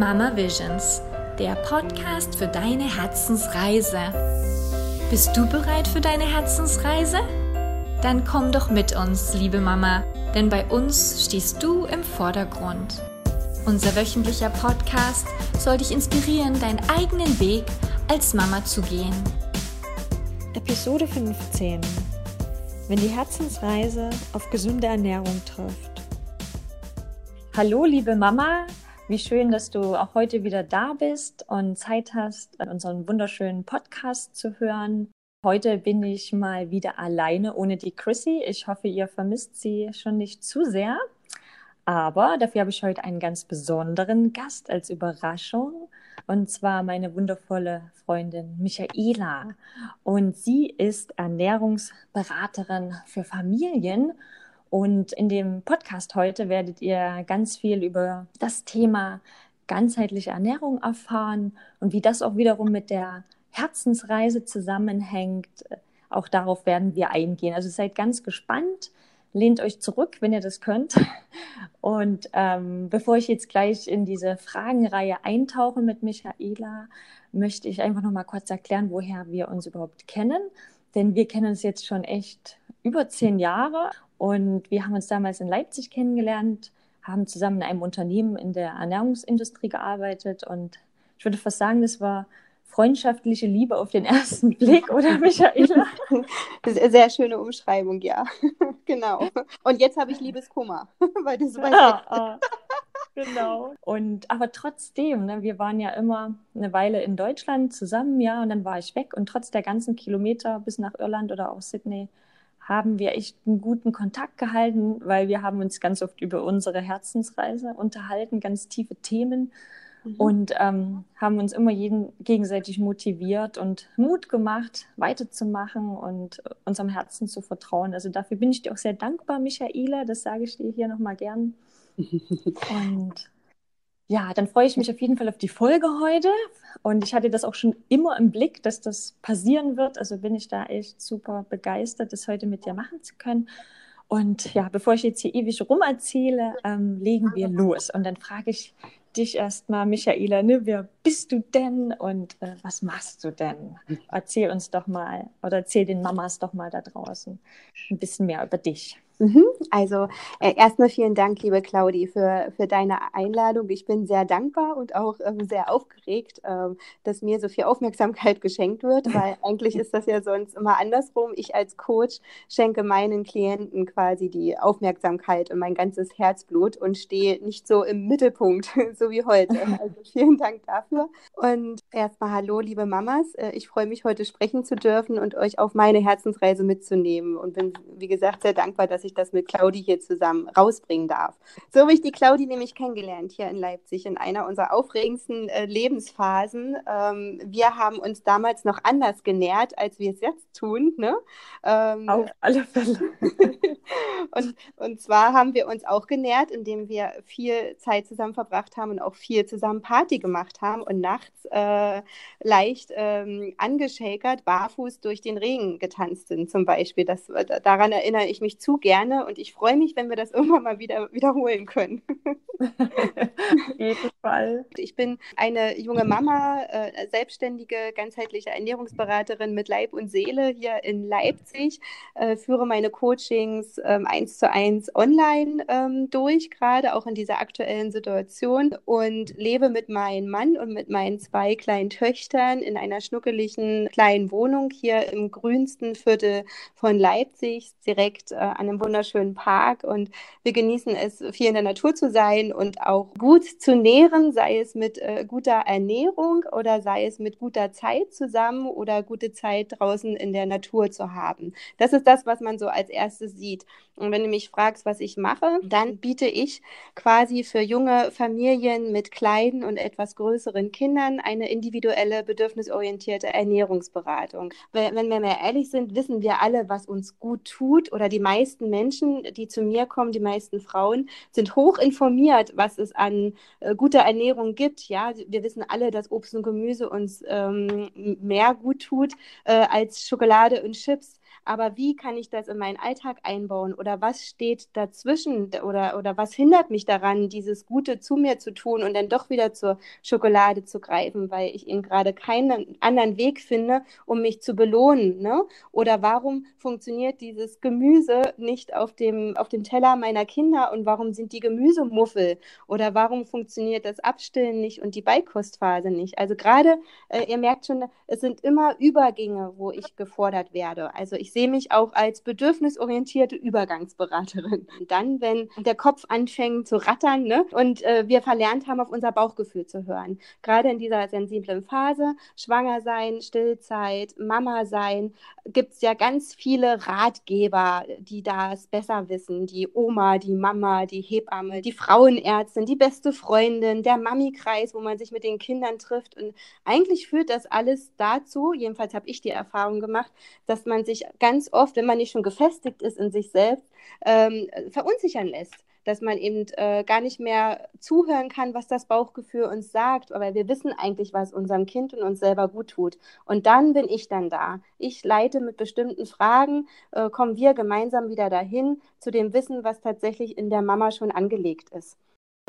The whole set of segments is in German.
Mama Visions, der Podcast für deine Herzensreise. Bist du bereit für deine Herzensreise? Dann komm doch mit uns, liebe Mama, denn bei uns stehst du im Vordergrund. Unser wöchentlicher Podcast soll dich inspirieren, deinen eigenen Weg als Mama zu gehen. Episode 15. Wenn die Herzensreise auf gesunde Ernährung trifft. Hallo, liebe Mama, wie schön, dass du auch heute wieder da bist und Zeit hast, unseren wunderschönen Podcast zu hören. Heute bin ich mal wieder alleine ohne die Chrissy. Ich hoffe, ihr vermisst sie schon nicht zu sehr. Aber dafür habe ich heute einen ganz besonderen Gast als Überraschung. Und zwar meine wundervolle Freundin Michaela. Und sie ist Ernährungsberaterin für Familien und in dem Podcast heute werdet ihr ganz viel über das Thema ganzheitliche Ernährung erfahren und wie das auch wiederum mit der Herzensreise zusammenhängt. Auch darauf werden wir eingehen. Also seid ganz gespannt, lehnt euch zurück, wenn ihr das könnt. Und ähm, bevor ich jetzt gleich in diese Fragenreihe eintauche mit Michaela, möchte ich einfach noch mal kurz erklären, woher wir uns überhaupt kennen. Denn wir kennen uns jetzt schon echt über zehn Jahre und wir haben uns damals in Leipzig kennengelernt, haben zusammen in einem Unternehmen in der Ernährungsindustrie gearbeitet und ich würde fast sagen, das war freundschaftliche Liebe auf den ersten Blick, oder Michaela? Sehr, sehr schöne Umschreibung, ja. genau. Und jetzt habe ich Liebeskummer, weil du so weit ah, ah, Genau. Und aber trotzdem, ne, wir waren ja immer eine Weile in Deutschland zusammen, ja, und dann war ich weg und trotz der ganzen Kilometer bis nach Irland oder auch Sydney haben wir echt einen guten Kontakt gehalten, weil wir haben uns ganz oft über unsere Herzensreise unterhalten, ganz tiefe Themen mhm. und ähm, haben uns immer jeden gegenseitig motiviert und Mut gemacht, weiterzumachen und unserem Herzen zu vertrauen. Also dafür bin ich dir auch sehr dankbar, Michaela. Das sage ich dir hier nochmal gern. und ja, dann freue ich mich auf jeden Fall auf die Folge heute. Und ich hatte das auch schon immer im Blick, dass das passieren wird. Also bin ich da echt super begeistert, das heute mit dir machen zu können. Und ja, bevor ich jetzt hier ewig rumerzähle, ähm, legen wir los. Und dann frage ich dich erstmal, Michaela, ne, wer bist du denn und äh, was machst du denn? Erzähl uns doch mal oder erzähl den Mamas doch mal da draußen ein bisschen mehr über dich. Mhm. Also äh, erstmal vielen Dank, liebe Claudi, für, für deine Einladung. Ich bin sehr dankbar und auch ähm, sehr aufgeregt, ähm, dass mir so viel Aufmerksamkeit geschenkt wird, weil eigentlich ist das ja sonst immer andersrum. Ich als Coach schenke meinen Klienten quasi die Aufmerksamkeit und mein ganzes Herzblut und stehe nicht so im Mittelpunkt, so wie heute. Also vielen Dank dafür. Und erstmal hallo, liebe Mamas. Äh, ich freue mich, heute sprechen zu dürfen und euch auf meine Herzensreise mitzunehmen und bin, wie gesagt, sehr dankbar, dass ich ich das mit Claudi hier zusammen rausbringen darf. So habe ich die Claudi nämlich kennengelernt hier in Leipzig in einer unserer aufregendsten äh, Lebensphasen. Ähm, wir haben uns damals noch anders genährt, als wir es jetzt tun. Ne? Ähm, Auf alle Fälle. und, und zwar haben wir uns auch genährt, indem wir viel Zeit zusammen verbracht haben und auch viel zusammen Party gemacht haben und nachts äh, leicht ähm, angeschäkert, barfuß durch den Regen getanzt sind zum Beispiel. Das, daran erinnere ich mich zu gerne gerne und ich freue mich, wenn wir das irgendwann mal wieder wiederholen können. jeden Fall. Ich bin eine junge Mama, äh, selbstständige, ganzheitliche Ernährungsberaterin mit Leib und Seele hier in Leipzig, äh, führe meine Coachings ähm, eins zu eins online ähm, durch, gerade auch in dieser aktuellen Situation und lebe mit meinem Mann und mit meinen zwei kleinen Töchtern in einer schnuckeligen kleinen Wohnung hier im grünsten Viertel von Leipzig, direkt äh, an einem wunderschönen Park und wir genießen es, viel in der Natur zu sein und auch gut zu nähren, sei es mit äh, guter Ernährung oder sei es mit guter Zeit zusammen oder gute Zeit draußen in der Natur zu haben. Das ist das, was man so als erstes sieht. Und wenn du mich fragst, was ich mache, dann biete ich quasi für junge Familien mit kleinen und etwas größeren Kindern eine individuelle, bedürfnisorientierte Ernährungsberatung. Wenn wir mehr ehrlich sind, wissen wir alle, was uns gut tut oder die meisten Menschen, die zu mir kommen, die meisten Frauen, sind hoch informiert, was es an äh, guter Ernährung gibt. Ja, wir wissen alle, dass Obst und Gemüse uns ähm, mehr gut tut äh, als Schokolade und Chips. Aber wie kann ich das in meinen Alltag einbauen oder was steht dazwischen oder, oder was hindert mich daran, dieses Gute zu mir zu tun und dann doch wieder zur Schokolade zu greifen, weil ich eben gerade keinen anderen Weg finde, um mich zu belohnen. Ne? Oder warum funktioniert dieses Gemüse nicht auf dem, auf dem Teller meiner Kinder und warum sind die Gemüsemuffel? Oder warum funktioniert das Abstillen nicht und die Beikostphase nicht? Also gerade, äh, ihr merkt schon, es sind immer Übergänge, wo ich gefordert werde. Also ich sehe mich auch als bedürfnisorientierte Übergangsberaterin. Und dann, wenn der Kopf anfängt zu rattern ne, und äh, wir verlernt haben, auf unser Bauchgefühl zu hören, gerade in dieser sensiblen Phase, schwanger sein, Stillzeit, Mama sein, gibt es ja ganz viele Ratgeber, die das besser wissen. Die Oma, die Mama, die Hebamme, die Frauenärztin, die beste Freundin, der Mami-Kreis, wo man sich mit den Kindern trifft. Und eigentlich führt das alles dazu, jedenfalls habe ich die Erfahrung gemacht, dass man sich ganz oft, wenn man nicht schon gefestigt ist in sich selbst, ähm, verunsichern lässt dass man eben äh, gar nicht mehr zuhören kann, was das Bauchgefühl uns sagt, aber wir wissen eigentlich, was unserem Kind und uns selber gut tut. Und dann bin ich dann da. Ich leite mit bestimmten Fragen, äh, kommen wir gemeinsam wieder dahin zu dem Wissen, was tatsächlich in der Mama schon angelegt ist.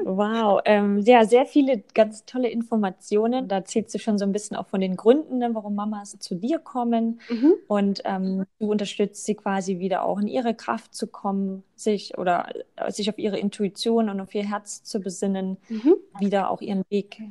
Wow, ähm, ja, sehr viele ganz tolle Informationen. Da erzählst du schon so ein bisschen auch von den Gründen, ne, warum Mamas zu dir kommen. Mhm. Und ähm, du unterstützt sie quasi wieder auch in ihre Kraft zu kommen, sich oder äh, sich auf ihre Intuition und auf ihr Herz zu besinnen, mhm. wieder auch ihren Weg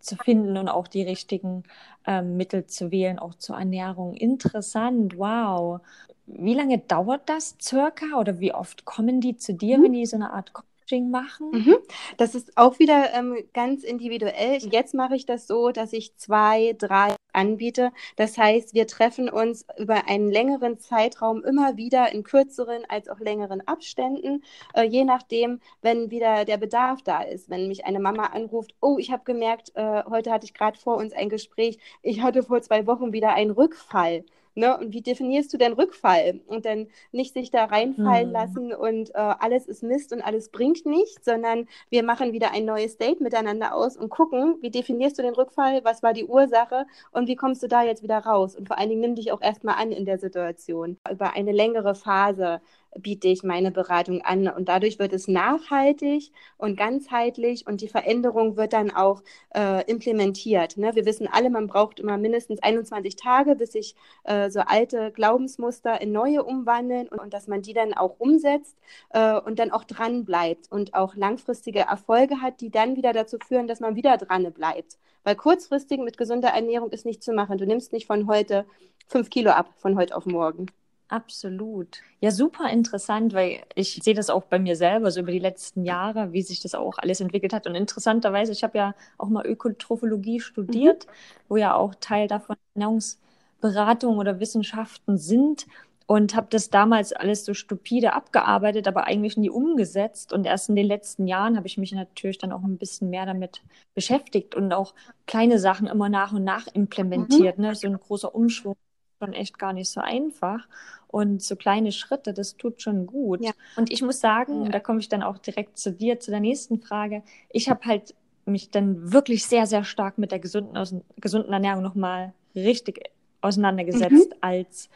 zu finden und auch die richtigen ähm, Mittel zu wählen, auch zur Ernährung. Interessant, wow. Wie lange dauert das circa oder wie oft kommen die zu dir, mhm. wenn die so eine Art Coaching machen? Mhm. Das ist auch wieder ähm, ganz individuell. Jetzt mache ich das so, dass ich zwei, drei anbiete. Das heißt, wir treffen uns über einen längeren Zeitraum immer wieder in kürzeren als auch längeren Abständen, äh, je nachdem, wenn wieder der Bedarf da ist. Wenn mich eine Mama anruft, oh, ich habe gemerkt, äh, heute hatte ich gerade vor uns ein Gespräch, ich hatte vor zwei Wochen wieder einen Rückfall. Ne? Und wie definierst du denn Rückfall? Und dann nicht sich da reinfallen hm. lassen und äh, alles ist Mist und alles bringt nichts, sondern wir machen wieder ein neues Date miteinander aus und gucken, wie definierst du den Rückfall, was war die Ursache und wie kommst du da jetzt wieder raus? Und vor allen Dingen nimm dich auch erstmal an in der Situation. Über eine längere Phase biete ich meine Beratung an. Und dadurch wird es nachhaltig und ganzheitlich und die Veränderung wird dann auch äh, implementiert. Ne? Wir wissen alle, man braucht immer mindestens 21 Tage, bis sich äh, so alte Glaubensmuster in neue umwandeln und, und dass man die dann auch umsetzt äh, und dann auch dran bleibt und auch langfristige Erfolge hat, die dann wieder dazu führen, dass man wieder dran bleibt. Weil kurzfristig mit gesunder Ernährung ist nicht zu machen. Du nimmst nicht von heute fünf Kilo ab, von heute auf morgen. Absolut. Ja, super interessant, weil ich sehe das auch bei mir selber, so über die letzten Jahre, wie sich das auch alles entwickelt hat. Und interessanterweise, ich habe ja auch mal Ökotrophologie studiert, mhm. wo ja auch Teil davon Ernährungsberatung oder Wissenschaften sind und habe das damals alles so stupide abgearbeitet, aber eigentlich nie umgesetzt. Und erst in den letzten Jahren habe ich mich natürlich dann auch ein bisschen mehr damit beschäftigt und auch kleine Sachen immer nach und nach implementiert. Mhm. Ne? So ein großer Umschwung schon echt gar nicht so einfach. Und so kleine Schritte, das tut schon gut. Ja. Und ich muss sagen, da komme ich dann auch direkt zu dir, zu der nächsten Frage. Ich habe halt mich dann wirklich sehr, sehr stark mit der gesunden, gesunden Ernährung nochmal richtig auseinandergesetzt, mhm. als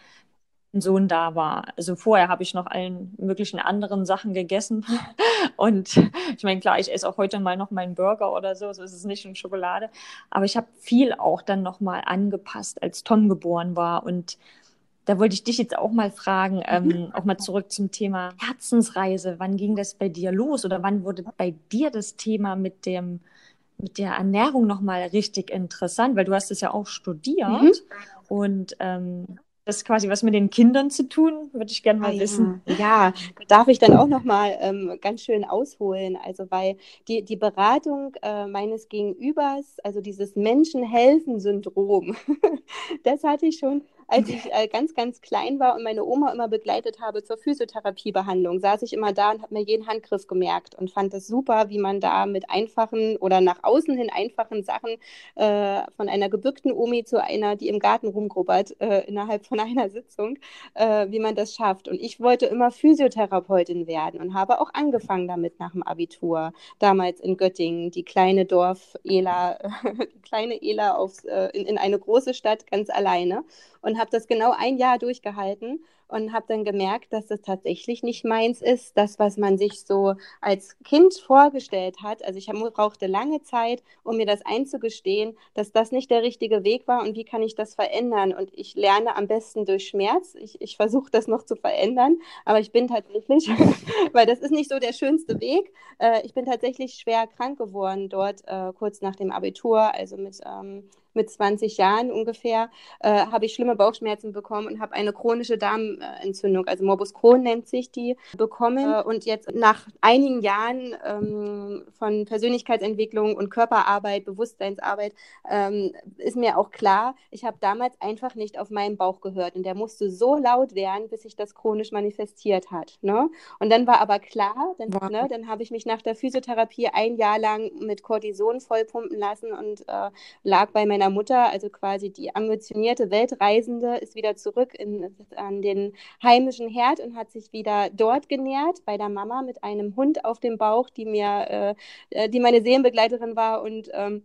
Sohn da war. Also vorher habe ich noch allen möglichen anderen Sachen gegessen. Und ich meine, klar, ich esse auch heute mal noch meinen Burger oder so, so ist es nicht in Schokolade. Aber ich habe viel auch dann nochmal angepasst, als Tom geboren war. Und da wollte ich dich jetzt auch mal fragen, ähm, mhm. auch mal zurück zum Thema Herzensreise. Wann ging das bei dir los oder wann wurde bei dir das Thema mit dem mit der Ernährung nochmal richtig interessant, weil du hast es ja auch studiert mhm. und ähm, das quasi was mit den Kindern zu tun? Würde ich gerne mal ah, wissen. Ja, darf ich dann auch noch mal ähm, ganz schön ausholen. Also weil die, die Beratung äh, meines Gegenübers, also dieses Menschenhelfen-Syndrom, das hatte ich schon als ich äh, ganz, ganz klein war und meine Oma immer begleitet habe zur Physiotherapiebehandlung, saß ich immer da und habe mir jeden Handgriff gemerkt und fand es super, wie man da mit einfachen oder nach außen hin einfachen Sachen äh, von einer gebückten Omi zu einer, die im Garten rumgrubbert, äh, innerhalb von einer Sitzung, äh, wie man das schafft. Und ich wollte immer Physiotherapeutin werden und habe auch angefangen damit nach dem Abitur. Damals in Göttingen, die kleine Dorf Ela, die kleine Ela aufs, äh, in, in eine große Stadt ganz alleine und habe das genau ein Jahr durchgehalten und habe dann gemerkt, dass das tatsächlich nicht meins ist, das, was man sich so als Kind vorgestellt hat. Also ich hab, brauchte lange Zeit, um mir das einzugestehen, dass das nicht der richtige Weg war und wie kann ich das verändern. Und ich lerne am besten durch Schmerz. Ich, ich versuche das noch zu verändern, aber ich bin tatsächlich, weil das ist nicht so der schönste Weg, äh, ich bin tatsächlich schwer krank geworden dort äh, kurz nach dem Abitur, also mit ähm, mit 20 Jahren ungefähr, äh, habe ich schlimme Bauchschmerzen bekommen und habe eine chronische Darmentzündung, also Morbus Crohn nennt sich die, bekommen. Äh, und jetzt nach einigen Jahren ähm, von Persönlichkeitsentwicklung und Körperarbeit, Bewusstseinsarbeit, ähm, ist mir auch klar, ich habe damals einfach nicht auf meinen Bauch gehört und der musste so laut werden, bis sich das chronisch manifestiert hat. Ne? Und dann war aber klar, dann, wow. ne, dann habe ich mich nach der Physiotherapie ein Jahr lang mit Cortison vollpumpen lassen und äh, lag bei meiner meiner Mutter, also quasi die ambitionierte Weltreisende, ist wieder zurück in, an den heimischen Herd und hat sich wieder dort genährt, bei der Mama mit einem Hund auf dem Bauch, die mir, äh, äh die meine Seelenbegleiterin war und ähm,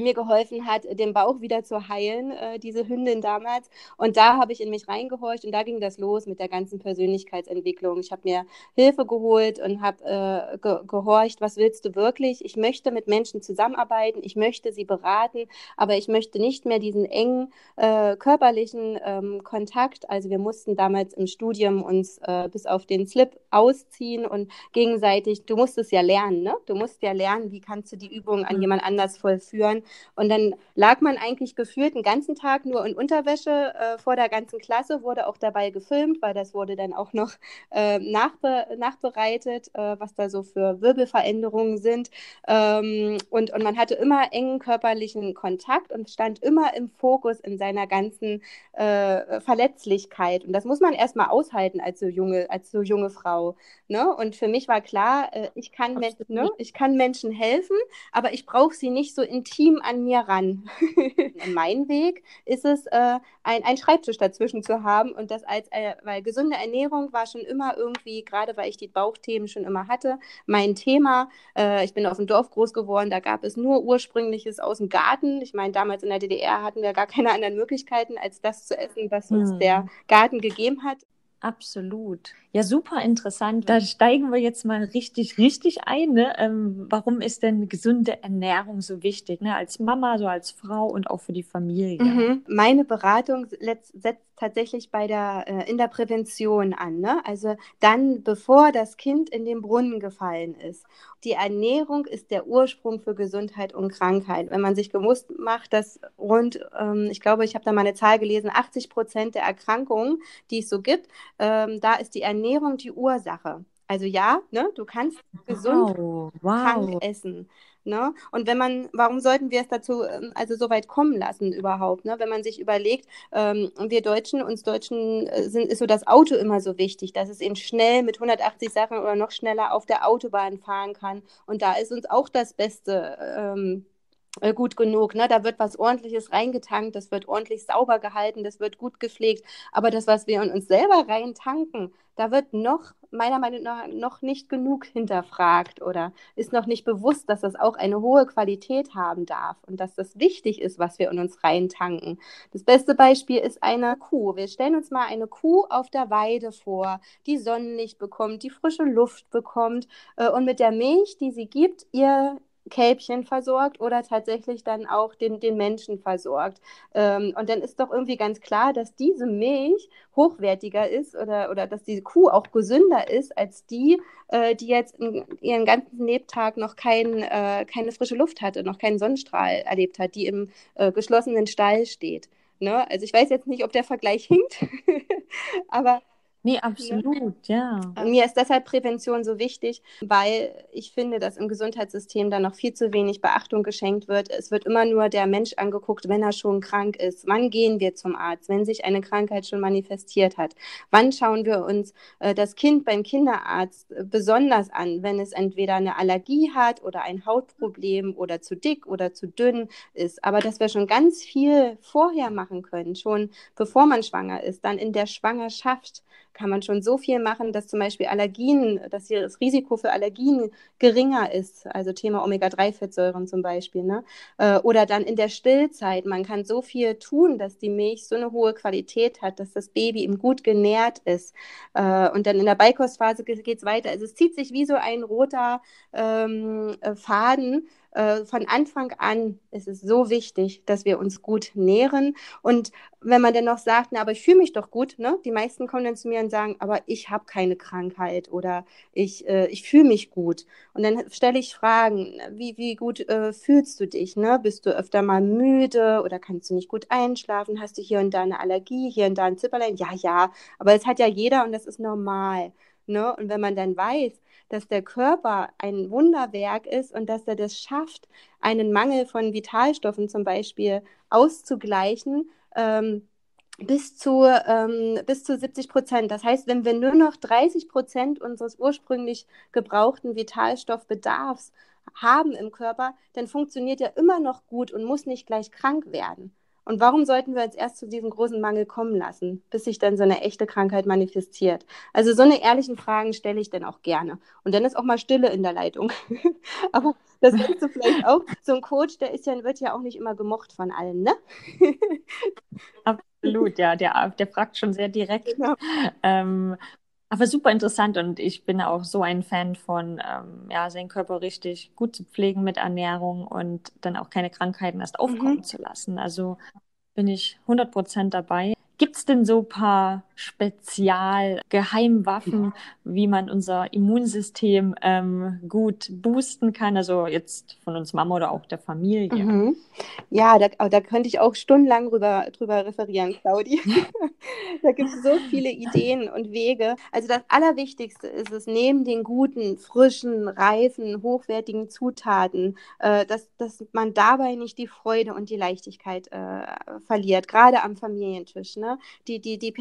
mir geholfen hat, den Bauch wieder zu heilen, äh, diese Hündin damals. Und da habe ich in mich reingehorcht und da ging das los mit der ganzen Persönlichkeitsentwicklung. Ich habe mir Hilfe geholt und habe äh, ge gehorcht, was willst du wirklich? Ich möchte mit Menschen zusammenarbeiten, ich möchte sie beraten, aber ich möchte nicht mehr diesen engen äh, körperlichen ähm, Kontakt. Also wir mussten damals im Studium uns äh, bis auf den Slip ausziehen und gegenseitig, du musst es ja lernen, ne? Du musst ja lernen, wie kannst du die Übung an mhm. jemand anders vollführen. Und dann lag man eigentlich gefühlt den ganzen Tag nur in Unterwäsche äh, vor der ganzen Klasse, wurde auch dabei gefilmt, weil das wurde dann auch noch äh, nachbe nachbereitet, äh, was da so für Wirbelveränderungen sind. Ähm, und, und man hatte immer engen körperlichen Kontakt und stand immer im Fokus in seiner ganzen äh, Verletzlichkeit. Und das muss man erstmal aushalten als so junge, als so junge Frau. Ne? Und für mich war klar, äh, ich, kann ne? ich kann Menschen helfen, aber ich brauche sie nicht so intim an mir ran. mein Weg ist es, äh, ein, ein Schreibtisch dazwischen zu haben und das als, äh, weil gesunde Ernährung war schon immer irgendwie, gerade weil ich die Bauchthemen schon immer hatte, mein Thema. Äh, ich bin auf dem Dorf groß geworden, da gab es nur ursprüngliches aus dem Garten. Ich meine, damals in der DDR hatten wir gar keine anderen Möglichkeiten, als das zu essen, was uns hm. der Garten gegeben hat. Absolut. Ja, super interessant. Da steigen wir jetzt mal richtig, richtig ein. Ne? Ähm, warum ist denn gesunde Ernährung so wichtig? Ne? Als Mama, so als Frau und auch für die Familie. Mhm. Meine Beratung setzt tatsächlich bei der, äh, in der Prävention an. Ne? Also dann, bevor das Kind in den Brunnen gefallen ist. Die Ernährung ist der Ursprung für Gesundheit und Krankheit. Wenn man sich gewusst macht, dass rund, ähm, ich glaube, ich habe da mal eine Zahl gelesen, 80 Prozent der Erkrankungen, die es so gibt, ähm, da ist die Ernährung die Ursache. Also ja, ne, du kannst gesund wow, wow. krank essen. Ne? Und wenn man, warum sollten wir es dazu ähm, also so weit kommen lassen überhaupt? Ne? Wenn man sich überlegt, ähm, wir Deutschen, uns Deutschen äh, sind, ist so das Auto immer so wichtig, dass es eben schnell mit 180 Sachen oder noch schneller auf der Autobahn fahren kann. Und da ist uns auch das Beste ähm, äh, gut genug. Ne? Da wird was Ordentliches reingetankt, das wird ordentlich sauber gehalten, das wird gut gepflegt. Aber das, was wir in uns selber reintanken, da wird noch, meiner Meinung nach, noch nicht genug hinterfragt oder ist noch nicht bewusst, dass das auch eine hohe Qualität haben darf und dass das wichtig ist, was wir in uns reintanken. Das beste Beispiel ist eine Kuh. Wir stellen uns mal eine Kuh auf der Weide vor, die Sonnenlicht bekommt, die frische Luft bekommt äh, und mit der Milch, die sie gibt, ihr Kälbchen versorgt oder tatsächlich dann auch den, den Menschen versorgt. Ähm, und dann ist doch irgendwie ganz klar, dass diese Milch hochwertiger ist oder, oder dass diese Kuh auch gesünder ist als die, äh, die jetzt in, ihren ganzen Lebtag noch kein, äh, keine frische Luft hatte, noch keinen Sonnenstrahl erlebt hat, die im äh, geschlossenen Stall steht. Ne? Also ich weiß jetzt nicht, ob der Vergleich hinkt, aber Nee, absolut, ja. Und mir ist deshalb Prävention so wichtig, weil ich finde, dass im Gesundheitssystem da noch viel zu wenig Beachtung geschenkt wird. Es wird immer nur der Mensch angeguckt, wenn er schon krank ist. Wann gehen wir zum Arzt, wenn sich eine Krankheit schon manifestiert hat? Wann schauen wir uns äh, das Kind beim Kinderarzt äh, besonders an, wenn es entweder eine Allergie hat oder ein Hautproblem oder zu dick oder zu dünn ist? Aber dass wir schon ganz viel vorher machen können, schon bevor man schwanger ist, dann in der Schwangerschaft kann man schon so viel machen, dass zum Beispiel Allergien, dass hier das Risiko für Allergien geringer ist. Also Thema Omega-3-Fettsäuren zum Beispiel. Ne? Äh, oder dann in der Stillzeit. Man kann so viel tun, dass die Milch so eine hohe Qualität hat, dass das Baby eben gut genährt ist. Äh, und dann in der Beikostphase geht es weiter. Also es zieht sich wie so ein roter ähm, äh, Faden äh, von Anfang an ist es so wichtig, dass wir uns gut nähren. Und wenn man dann noch sagt, na, aber ich fühle mich doch gut, ne? Die meisten kommen dann zu mir und sagen, aber ich habe keine Krankheit oder ich, äh, ich fühle mich gut. Und dann stelle ich Fragen, wie, wie gut äh, fühlst du dich? Ne? Bist du öfter mal müde oder kannst du nicht gut einschlafen? Hast du hier und da eine Allergie, hier und da ein Zipperlein? Ja, ja, aber das hat ja jeder und das ist normal. Ne? Und wenn man dann weiß, dass der Körper ein Wunderwerk ist und dass er das schafft, einen Mangel von Vitalstoffen zum Beispiel auszugleichen, ähm, bis zu, ähm, bis zu 70 Prozent. Das heißt, wenn wir nur noch 30 Prozent unseres ursprünglich gebrauchten Vitalstoffbedarfs haben im Körper, dann funktioniert er immer noch gut und muss nicht gleich krank werden. Und warum sollten wir jetzt erst zu diesem großen Mangel kommen lassen, bis sich dann so eine echte Krankheit manifestiert? Also so eine ehrlichen Fragen stelle ich dann auch gerne. Und dann ist auch mal Stille in der Leitung. Aber das kennst du vielleicht auch. So ein Coach, der ist ja, wird ja auch nicht immer gemocht von allen, ne? Absolut, ja. Der, der fragt schon sehr direkt. Genau. Ähm, aber super interessant und ich bin auch so ein Fan von, ähm, ja, seinen Körper richtig gut zu pflegen mit Ernährung und dann auch keine Krankheiten erst aufkommen mhm. zu lassen. Also bin ich 100 Prozent dabei. Gibt es denn so ein paar Spezialgeheimwaffen, wie man unser Immunsystem ähm, gut boosten kann? Also jetzt von uns Mama oder auch der Familie. Mhm. Ja, da, da könnte ich auch stundenlang drüber, drüber referieren, Claudi. da gibt es so viele Ideen und Wege. Also das Allerwichtigste ist es, neben den guten, frischen, reifen, hochwertigen Zutaten, äh, dass, dass man dabei nicht die Freude und die Leichtigkeit äh, verliert, gerade am Familientisch. Ne? Die, die, die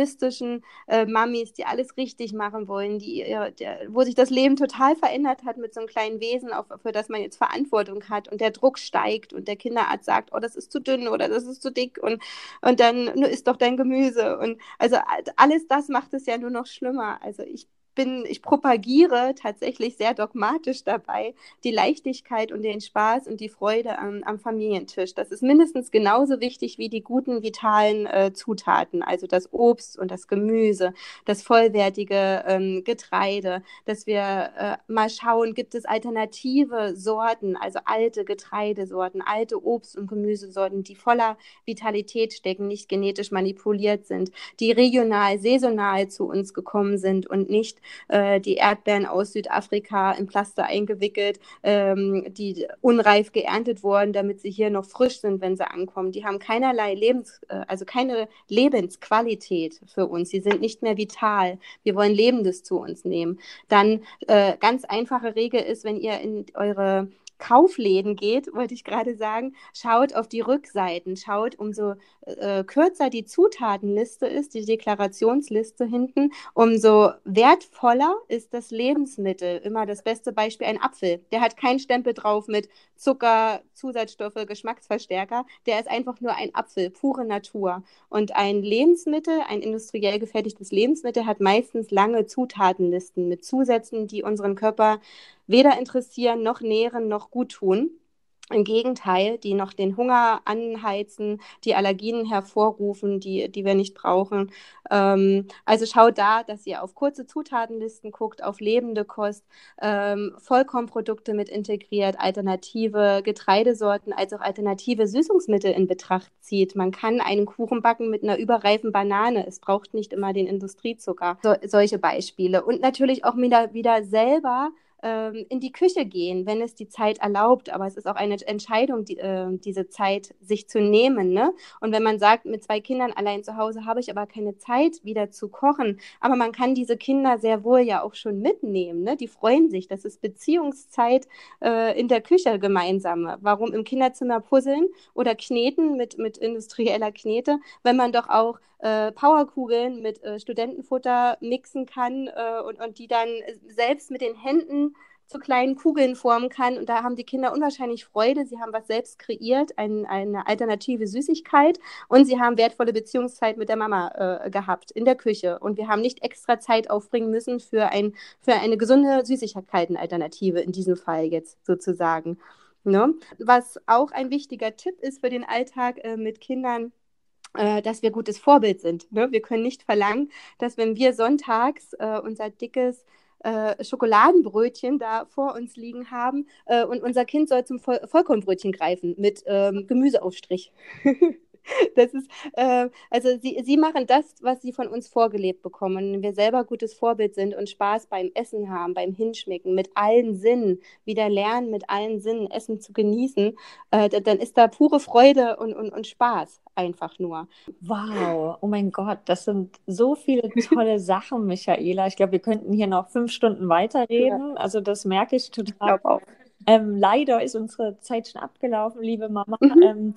perfektionistischen äh, Mamis, die alles richtig machen wollen, die, äh, der, wo sich das Leben total verändert hat mit so einem kleinen Wesen, auf, für das man jetzt Verantwortung hat und der Druck steigt und der Kinderarzt sagt, oh, das ist zu dünn oder das ist zu dick und, und dann nur isst doch dein Gemüse. Und also alles das macht es ja nur noch schlimmer. Also ich bin, ich propagiere tatsächlich sehr dogmatisch dabei die Leichtigkeit und den Spaß und die Freude am, am Familientisch. Das ist mindestens genauso wichtig wie die guten, vitalen äh, Zutaten, also das Obst und das Gemüse, das vollwertige ähm, Getreide, dass wir äh, mal schauen, gibt es alternative Sorten, also alte Getreidesorten, alte Obst- und Gemüsesorten, die voller Vitalität stecken, nicht genetisch manipuliert sind, die regional, saisonal zu uns gekommen sind und nicht äh, die Erdbeeren aus Südafrika in Plaster eingewickelt, ähm, die unreif geerntet wurden, damit sie hier noch frisch sind, wenn sie ankommen. Die haben keinerlei Lebens, äh, also keine Lebensqualität für uns. Sie sind nicht mehr vital. Wir wollen Lebendes zu uns nehmen. Dann äh, ganz einfache Regel ist, wenn ihr in eure Kaufläden geht, wollte ich gerade sagen, schaut auf die Rückseiten, schaut, umso äh, kürzer die Zutatenliste ist, die Deklarationsliste hinten, umso wertvoller ist das Lebensmittel. Immer das beste Beispiel ein Apfel. Der hat keinen Stempel drauf mit Zucker, Zusatzstoffe, Geschmacksverstärker. Der ist einfach nur ein Apfel, pure Natur. Und ein Lebensmittel, ein industriell gefertigtes Lebensmittel, hat meistens lange Zutatenlisten mit Zusätzen, die unseren Körper weder interessieren, noch nähren, noch gut tun. Im Gegenteil, die noch den Hunger anheizen, die Allergien hervorrufen, die, die wir nicht brauchen. Ähm, also schaut da, dass ihr auf kurze Zutatenlisten guckt, auf lebende Kost, ähm, Vollkornprodukte mit integriert, alternative Getreidesorten, als auch alternative Süßungsmittel in Betracht zieht. Man kann einen Kuchen backen mit einer überreifen Banane. Es braucht nicht immer den Industriezucker. So, solche Beispiele. Und natürlich auch wieder, wieder selber ähm, in die Küche gehen, wenn es die Zeit erlaubt. Aber es ist auch eine Entscheidung, die, äh, diese Zeit sich zu nehmen. Ne? Und wenn man sagt, mit zwei Kindern allein zu Hause habe ich aber keine Zeit, wieder zu kochen, aber man kann diese Kinder sehr wohl ja auch schon mitnehmen. Ne? Die freuen sich. Das ist Beziehungszeit äh, in der Küche gemeinsame. Warum im Kinderzimmer puzzeln oder kneten mit, mit industrieller Knete, wenn man doch auch äh, Powerkugeln mit äh, Studentenfutter mixen kann äh, und, und die dann selbst mit den Händen zu kleinen Kugeln formen kann. Und da haben die Kinder unwahrscheinlich Freude. Sie haben was selbst kreiert, ein, eine alternative Süßigkeit. Und sie haben wertvolle Beziehungszeit mit der Mama äh, gehabt in der Küche. Und wir haben nicht extra Zeit aufbringen müssen für, ein, für eine gesunde Süßigkeitenalternative in diesem Fall jetzt sozusagen. Ne? Was auch ein wichtiger Tipp ist für den Alltag äh, mit Kindern, äh, dass wir gutes Vorbild sind. Ne? Wir können nicht verlangen, dass wenn wir sonntags äh, unser dickes äh, Schokoladenbrötchen da vor uns liegen haben äh, und unser Kind soll zum Voll Vollkornbrötchen greifen mit ähm, Gemüseaufstrich. Das ist, äh, also sie, sie machen das, was sie von uns vorgelebt bekommen. Wenn wir selber gutes Vorbild sind und Spaß beim Essen haben, beim Hinschmecken, mit allen Sinnen, wieder lernen, mit allen Sinnen Essen zu genießen, äh, dann ist da pure Freude und, und, und Spaß einfach nur. Wow, oh mein Gott, das sind so viele tolle Sachen, Michaela. Ich glaube, wir könnten hier noch fünf Stunden weiterreden. Ja. Also das merke ich total. Ich auch. Ähm, leider ist unsere Zeit schon abgelaufen, liebe Mama. Mhm. Ähm,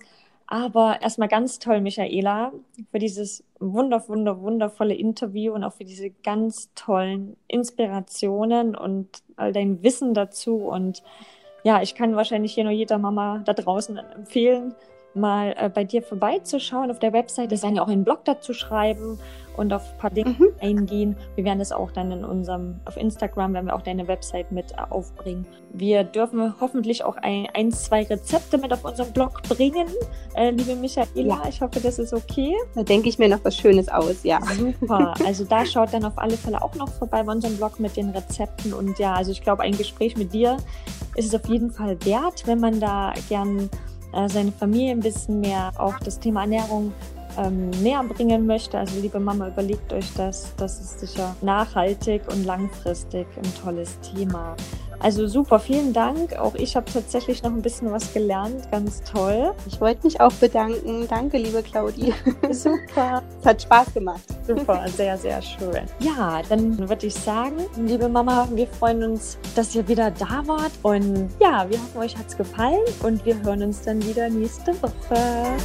aber erstmal ganz toll, Michaela, für dieses wunder, wunder, wundervolle Interview und auch für diese ganz tollen Inspirationen und all dein Wissen dazu. Und ja, ich kann wahrscheinlich hier nur jeder Mama da draußen empfehlen, mal äh, bei dir vorbeizuschauen auf der Website. Wir werden ja auch einen Blog dazu schreiben und auf ein paar Dinge mhm. eingehen. Wir werden das auch dann in unserem, auf Instagram, werden wir auch deine Website mit äh, aufbringen. Wir dürfen hoffentlich auch ein, ein zwei Rezepte mit auf unserem Blog bringen. Äh, liebe Michaela, ja. ich hoffe, das ist okay. Da denke ich mir noch was Schönes aus, ja. Super. Also da schaut dann auf alle Fälle auch noch vorbei bei unserem Blog mit den Rezepten. Und ja, also ich glaube, ein Gespräch mit dir ist es auf jeden Fall wert, wenn man da gern seine Familie ein bisschen mehr auch das Thema Ernährung ähm, näher bringen möchte. Also liebe Mama, überlegt euch das. Das ist sicher nachhaltig und langfristig ein tolles Thema. Also super, vielen Dank. Auch ich habe tatsächlich noch ein bisschen was gelernt. Ganz toll. Ich wollte mich auch bedanken. Danke, liebe Claudi. Super. Es hat Spaß gemacht. Super, sehr, sehr schön. Ja, dann würde ich sagen, liebe Mama, wir freuen uns, dass ihr wieder da wart. Und ja, wir hoffen, euch hat es gefallen und wir hören uns dann wieder nächste Woche.